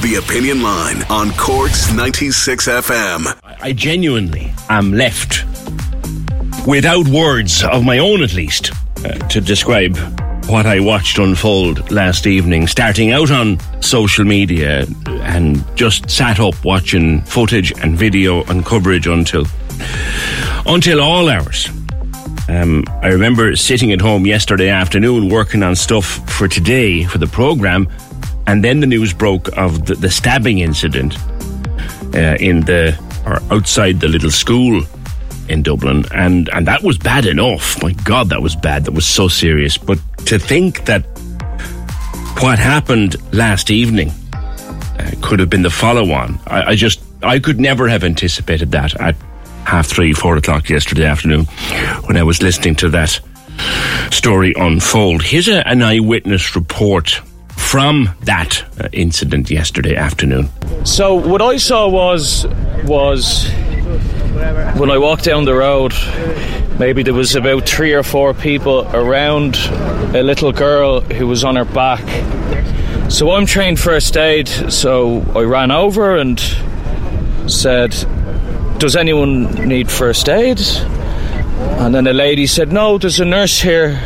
The Opinion Line on Corks 96 FM. I genuinely am left without words of my own, at least, uh, to describe what I watched unfold last evening, starting out on social media and just sat up watching footage and video and coverage until until all hours. Um, I remember sitting at home yesterday afternoon working on stuff for today for the program, and then the news broke of the, the stabbing incident uh, in the or outside the little school in Dublin, and and that was bad enough. My God, that was bad. That was so serious. But to think that what happened last evening uh, could have been the follow-on, I, I just I could never have anticipated that at half three, four o'clock yesterday afternoon when I was listening to that story unfold. Here's a, an eyewitness report from that uh, incident yesterday afternoon. So what I saw was was when I walked down the road, maybe there was about three or four people around a little girl who was on her back. So I'm trained first aid, so I ran over and said, "Does anyone need first aid?" And then a lady said, "No, there's a nurse here."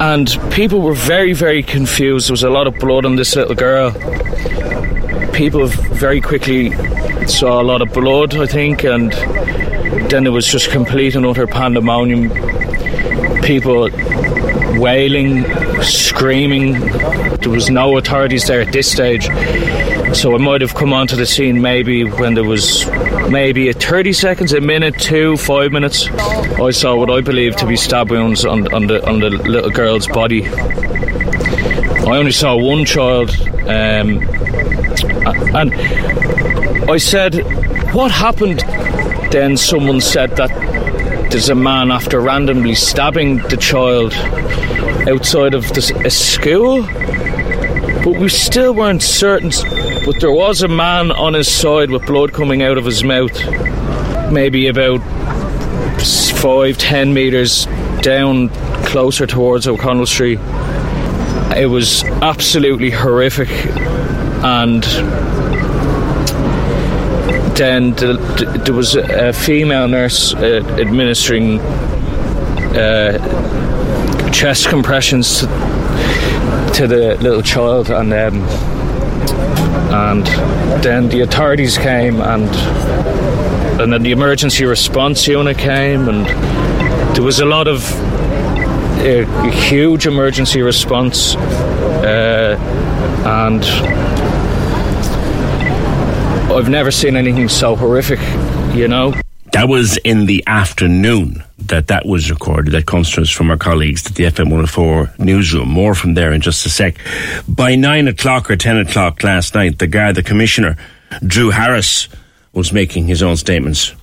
And people were very, very confused. There was a lot of blood on this little girl. People very quickly saw a lot of blood, I think, and then it was just complete and utter pandemonium. People wailing, screaming. There was no authorities there at this stage. So I might have come onto the scene maybe when there was maybe a 30 seconds, a minute, two, five minutes. I saw what I believe to be stab wounds on, on the on the little girl's body. I only saw one child, um, and I said, "What happened?" Then someone said that there's a man after randomly stabbing the child outside of this, a school, but we still weren't certain. But there was a man on his side with blood coming out of his mouth, maybe about five, ten meters down, closer towards O'Connell Street. It was absolutely horrific, and then the, the, there was a female nurse uh, administering uh, chest compressions to, to, the little child, and um, and then the authorities came, and and then the emergency response unit came, and there was a lot of a, a huge emergency response, uh, and I've never seen anything so horrific, you know. That was in the afternoon that that was recorded. That comes to us from our colleagues at the FM 104 newsroom. More from there in just a sec. By nine o'clock or ten o'clock last night, the guy, the commissioner, Drew Harris, was making his own statements.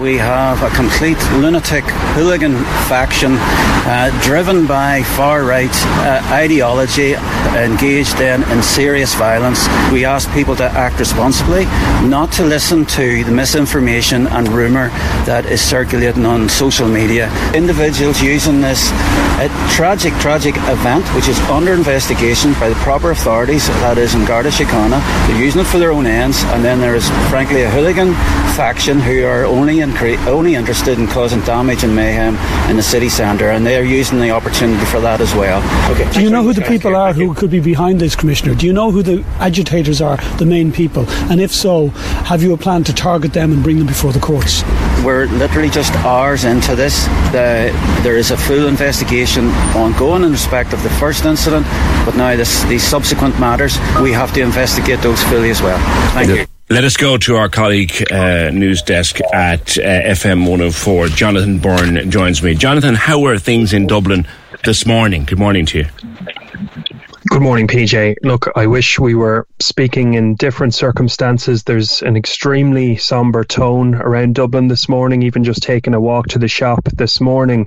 We have a complete lunatic hooligan faction uh, driven by far right uh, ideology, engaged then in serious violence. We ask people to act responsibly, not to listen to the misinformation and rumour that is circulating on social media. Individuals using this uh, tragic, tragic event, which is under investigation by the proper authorities, that is in Garda Síochána, they're using it for their own ends, and then there is frankly a hooligan faction who are only, incre- only interested in causing damage and mayhem in the city centre, and they are using the opportunity for that as well. Okay. Do you know who the people are who could be behind this, Commissioner? Do you know who the agitators are, the main people? And if so, have you a plan to target them and bring them before the courts? We're literally just hours into this. The, there is a full investigation ongoing in respect of the first incident, but now this, these subsequent matters, we have to investigate those fully as well. Thank you. Let us go to our colleague, uh, news desk at uh, FM 104. Jonathan Byrne joins me. Jonathan, how are things in Dublin this morning? Good morning to you. Good morning, PJ. Look, I wish we were speaking in different circumstances. There's an extremely somber tone around Dublin this morning. Even just taking a walk to the shop this morning,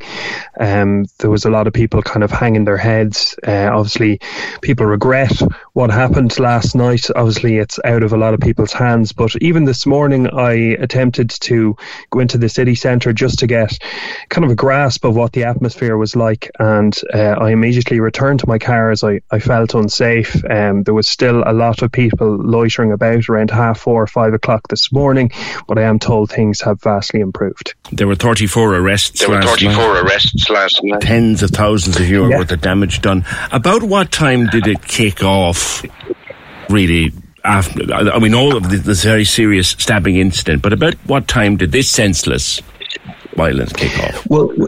um, there was a lot of people kind of hanging their heads. Uh, obviously, people regret what happened last night. Obviously, it's out of a lot of people's hands. But even this morning, I attempted to go into the city centre just to get kind of a grasp of what the atmosphere was like. And uh, I immediately returned to my car as I, I felt unsafe. Um, there was still a lot of people loitering about around half four or five o'clock this morning, but I am told things have vastly improved. There were 34 arrests There were 34 night. arrests last night. Tens of thousands of euro Yeah. worth of damage done. About what time did it kick off, really? After, I mean, all of the, this very serious stabbing incident, but about what time did this senseless violence kick off? Well, w-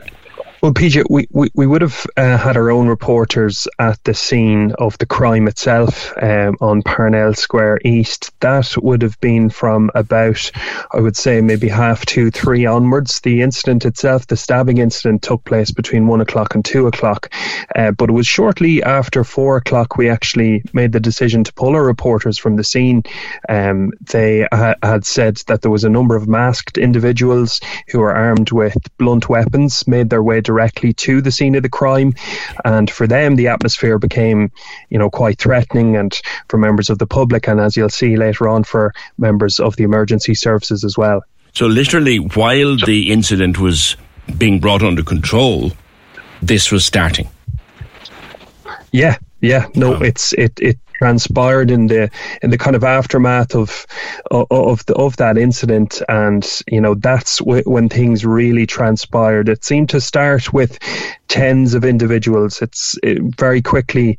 well, PJ, we, we, we would have uh, had our own reporters at the scene of the crime itself um, on Parnell Square East. That would have been from about, I would say, maybe half two, three onwards. The incident itself, the stabbing incident, took place between one o'clock and two o'clock. Uh, but it was shortly after four o'clock we actually made the decision to pull our reporters from the scene. Um, they ha- had said that there was a number of masked individuals who were armed with blunt weapons made their way directly to the scene of the crime, and for them the atmosphere became, you know, quite threatening, and for members of the public, and as you'll see later on, for members of the emergency services as well. So, literally, while the incident was being brought under control, this was starting. Yeah, yeah, no, um, it's it it transpired in the in the kind of aftermath of of of, the, of that incident, and you know that's w- when things really transpired. It seemed to start with tens of individuals. It's it very quickly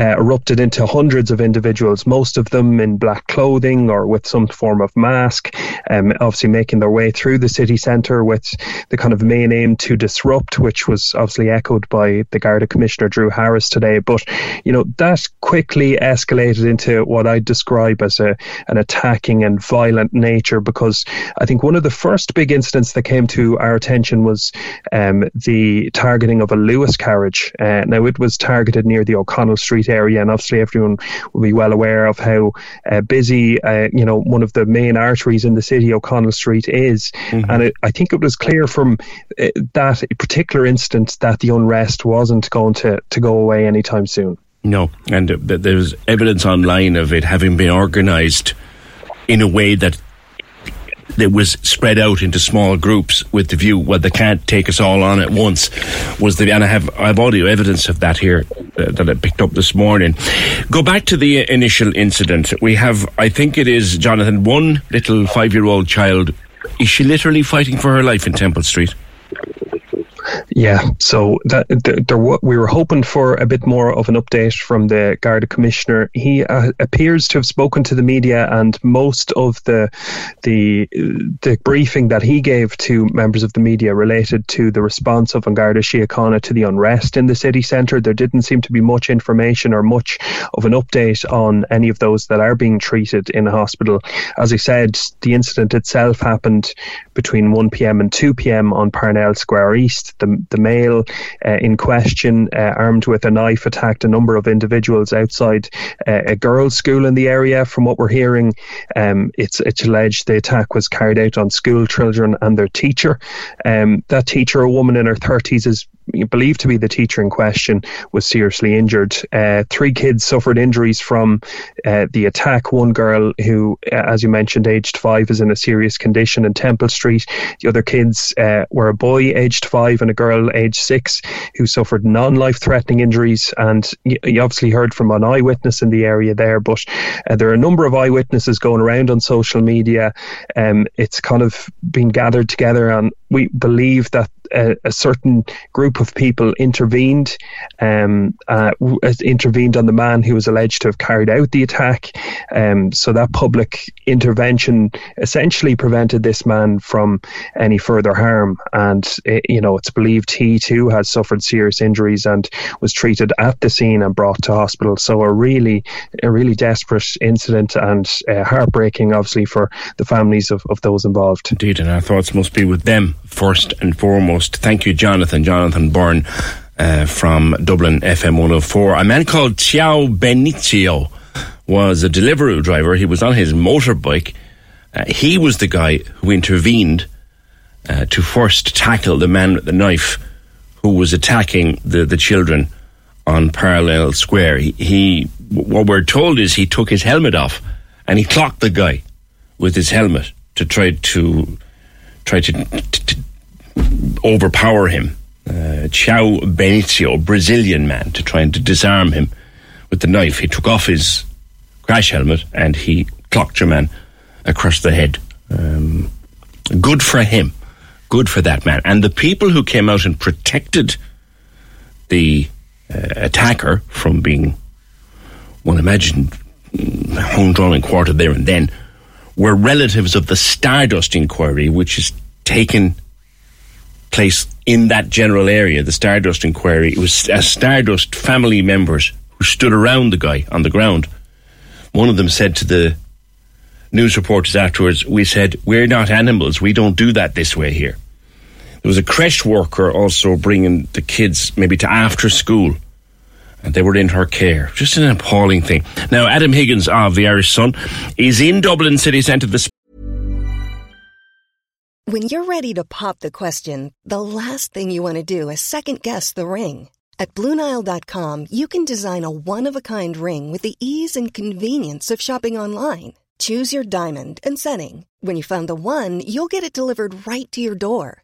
uh, erupted into hundreds of individuals, most of them in black clothing or with some form of mask, um, obviously making their way through the city centre with the kind of main aim to disrupt, which was obviously echoed by the Garda Commissioner Drew Harris today. But you know that quickly escalated into what I describe as a an attacking and violent nature because I think one of the first big incidents that came to our attention was um, the targeting of a Luas carriage. Uh, now it was targeted near the O'Connell Street area, and obviously everyone will be well aware of how uh, busy uh, you know one of the main arteries in the city, O'Connell Street, is. And it, I think it was clear from uh, that particular instance that the unrest wasn't going to to go away anytime soon. No, and uh, th- there's evidence online of it having been organised in a way that that was spread out into small groups with the view, well, they can't take us all on at once. Was the and I have I have audio evidence of that here uh, that I picked up this morning. Go back to the initial incident. We have, I think it is Jonathan, one little five-year-old child. Is she literally fighting for her life in Temple Street? Yeah, so that th- there wa- we were hoping for a bit more of an update from the Garda Commissioner. He uh, appears to have spoken to the media, and most of the the the briefing that he gave to members of the media related to the response of Garda Síochána to the unrest in the city centre. There didn't seem to be much information or much of an update on any of those that are being treated in hospital. As I said, the incident itself happened between 1 p.m. and 2 p.m. on Parnell Square East. The, the male uh, in question, uh, armed with a knife, attacked a number of individuals outside uh, a girls' school in the area. From what we're hearing, um, it's, it's alleged the attack was carried out on school children and their teacher. Um, that teacher, a woman in her 30s, is believed to be the teacher in question was seriously injured. Uh, three kids suffered injuries from uh, the attack. One girl who, uh, as you mentioned, aged five, is in a serious condition in Temple Street. The other kids uh, were a boy aged five and a girl aged six who suffered non-life threatening injuries. And you, you obviously heard from an eyewitness in the area there, but uh, there are a number of eyewitnesses going around on social media. Um, it's kind of been gathered together, and we believe that a, a certain group of people intervened, um, uh, intervened on the man who was alleged to have carried out the attack. Um, so that public intervention essentially prevented this man from any further harm. And it, you know, it's believed he too has suffered serious injuries and was treated at the scene and brought to hospital. So a really, a really desperate incident and uh, heartbreaking, obviously, for the families of, of those involved. Indeed, and our thoughts must be with them first and foremost. Thank you, Jonathan. Jonathan Byrne uh, from Dublin FM 104. A man called Caio Benicio was a delivery driver. He was on his motorbike. Uh, he was the guy who intervened uh, to first tackle the man with the knife who was attacking the, the children on Parnell Square. He, he, what we're told is he took his helmet off and he clocked the guy with his helmet to try to try to, to, overpower him. Uh, Caio Benicio, Brazilian man, to try and to disarm him with the knife. He took off his crash helmet and he clocked your man across the head. Um, good for him. Good for that man. And the people who came out and protected the uh, attacker from being, one imagined, hung, drawn, and quartered there and then were relatives of the Stardust inquiry, which is taken place in that general area, the Stardust inquiry. It was a Stardust family members who stood around the guy on the ground. One of them said to the news reporters afterwards, We said, We're not animals. We don't do that this way here. There was a creche worker also bringing the kids maybe to after school. And they were in her care. Just an appalling thing. Now, Adam Higgins of the Irish Sun is in Dublin city centre this when you're ready to pop the question, the last thing you want to do is second guess the ring. At Bluenile.com, you can design a one of a kind ring with the ease and convenience of shopping online. Choose your diamond and setting. When you find the one, you'll get it delivered right to your door.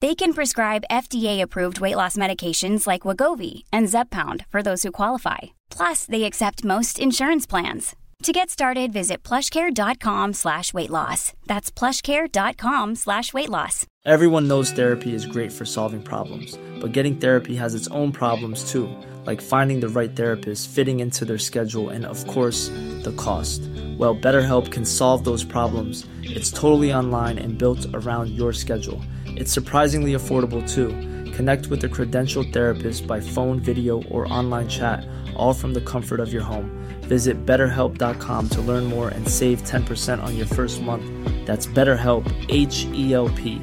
They can prescribe FDA-approved weight loss medications like Wegovy and Zepbound for those who qualify. Plus, they accept most insurance plans. To get started, visit plushcare.com slash weight loss. That's plushcare.com slash weight loss. Everyone knows therapy is great for solving problems, but getting therapy has its own problems too, like finding the right therapist, fitting into their schedule, and of course, the cost. Well, BetterHelp can solve those problems. It's totally online and built around your schedule. It's surprisingly affordable too. Connect with a credentialed therapist by phone, video, or online chat, all from the comfort of your home. Visit betterhelp.com to learn more and save 10% on your first month. That's BetterHelp, H E L P.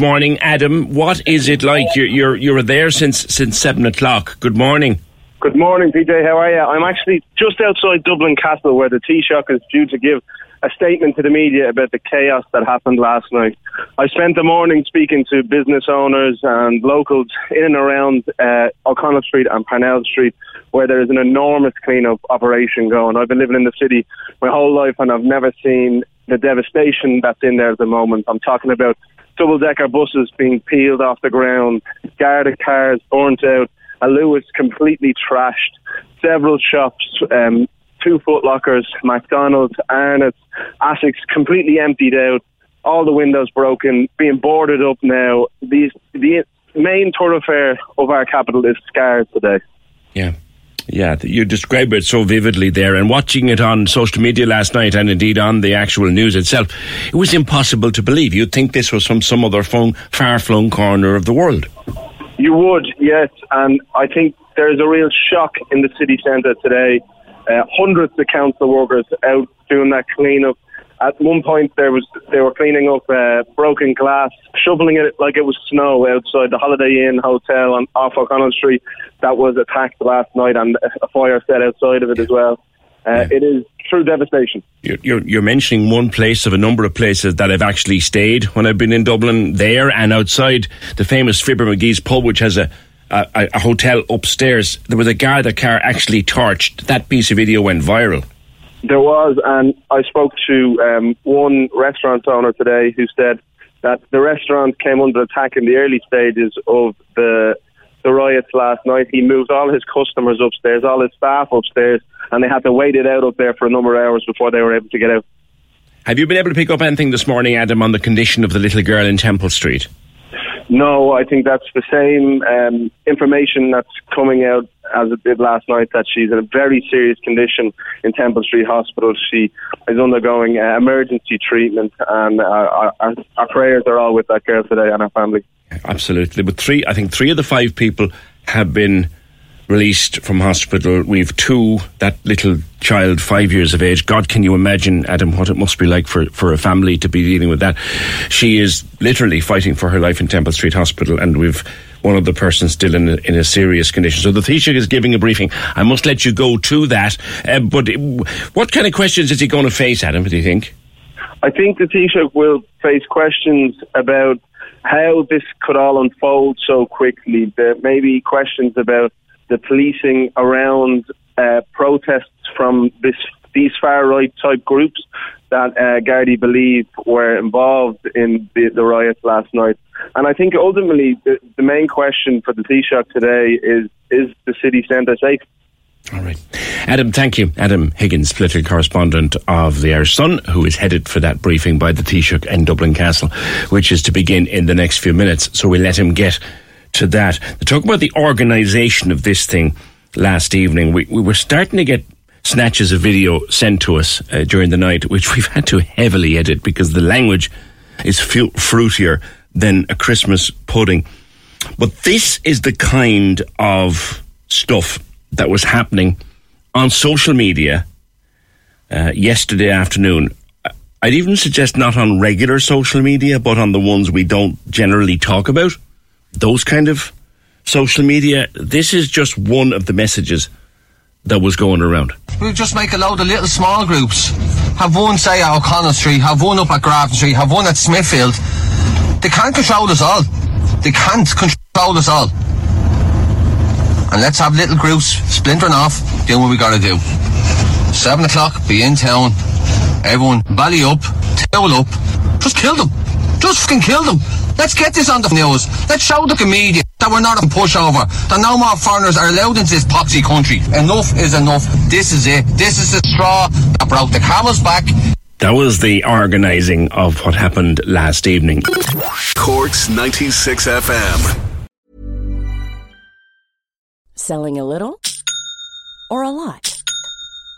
Morning, Adam. What is it like? You're, you're, you're there since, since 7 o'clock. Good morning. Good morning, PJ. How are you? I'm actually just outside Dublin Castle where the Taoiseach is due to give a statement to the media about the chaos that happened last night. I spent the morning speaking to business owners and locals in and around uh, O'Connell Street and Parnell Street, where there is an enormous cleanup operation going. I've been living in the city my whole life, and I've never seen the devastation that's in there at the moment. I'm talking about double decker buses being peeled off the ground, Garda cars burnt out, a Luas completely trashed, several shops um, two Foot Lockers, McDonald's, Arnott's, Asics completely emptied out, all the windows broken, being boarded up now. These, the main thoroughfare of our capital is scarred today. Yeah. Yeah, you describe it so vividly there, and watching it on social media last night, and indeed on the actual news itself, it was impossible to believe. You'd think this was from some other far-flung corner of the world. You would, yes, and I think there's a real shock in the city centre today. Uh, hundreds of council workers out doing that cleanup at one point, there was they were cleaning up uh, broken glass, shoveling it like it was snow outside the Holiday Inn hotel on off O'Connell Street that was attacked last night, and a fire set outside of it as well. Uh, it is true devastation. You're, you're, you're, mentioning one place of a number of places that I've actually stayed when I've been in Dublin. There and outside the famous Fibber Magee's pub, which has a, a, a hotel upstairs. There was a Garda car actually torched. That piece of video went viral. There was, and I spoke to um, one restaurant owner today who said that the restaurant came under attack in the early stages of the the riots last night. He moved all his customers upstairs, all his staff upstairs, and they had to wait it out up there for a number of hours before they were able to get out. Have you been able to pick up anything this morning, Adam, on the condition of the little girl in Temple Street? No, I think that's the same um, information that's coming out as it did last night that she's in a very serious condition in Temple Street Hospital. She is undergoing uh, emergency treatment, and uh, our, our, prayers are all with that girl today and her family. Absolutely. But three, I think three of the five people have been released from hospital. We've two, that little child, five years of age. God, can you imagine, Adam, what it must be like for, for a family to be dealing with that? She is literally fighting for her life in Temple Street Hospital, and we've one of the persons still in a, in a serious condition. So the Taoiseach is giving a briefing. I must let you go to that. Uh, but what kind of questions is he going to face, Adam, do you think? I think the Taoiseach will face questions about how this could all unfold so quickly. There may be questions about the policing around uh, protests from this these far right type groups that uh, believe were involved in the, the, riots last night. And I think ultimately the, the main question for the Taoiseach today is is the city centre safe? All right. Adam, thank you. Adam Higgins, political correspondent of the Irish Sun, who is headed for that briefing by the Taoiseach in Dublin Castle, which is to begin in the next few minutes. So we'll let him get to that. To talk about the organisation of this thing last evening, we, we were starting to get snatches of video sent to us uh, during the night, which we've had to heavily edit because the language is fu- fruitier than a Christmas pudding. But this is the kind of stuff that was happening on social media uh, yesterday afternoon. I'd even suggest not on regular social media, but on the ones we don't generally talk about those kind of social media. This is just one of the messages that was going around. We'll just make a load of little small groups. Have one, say, at O'Connell Street, have one up at Grafton Street, have one at Smithfield. They can't control us all. They can't control us all. And let's have little groups splintering off, doing what we gotta do. Seven o'clock, be in town. Everyone, belly up, tail up. Just kill them. Just fucking kill them. Let's get this on the news. Let's show the media that we're not a pushover. That no more foreigners are allowed into this poxy country. Enough is enough. This is it. This is the straw that broke the camel's back. That was the organising of what happened last evening. Corks 96 FM. Selling a little or a lot?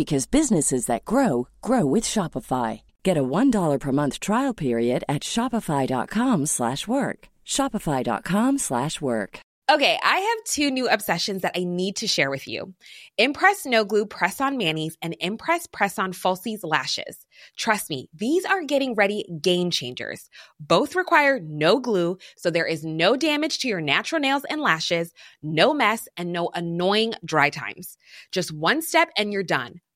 because businesses that grow grow with Shopify. Get a $1 per month trial period at Shopify.com slash work. Shopify.com slash work. Okay, I have two new obsessions that I need to share with you. Impress No Glue Press On Manis and Impress Press On Falsies Lashes. Trust me, these are getting ready game changers. Both require no glue, so there is no damage to your natural nails and lashes, no mess, and no annoying dry times. Just one step and you're done.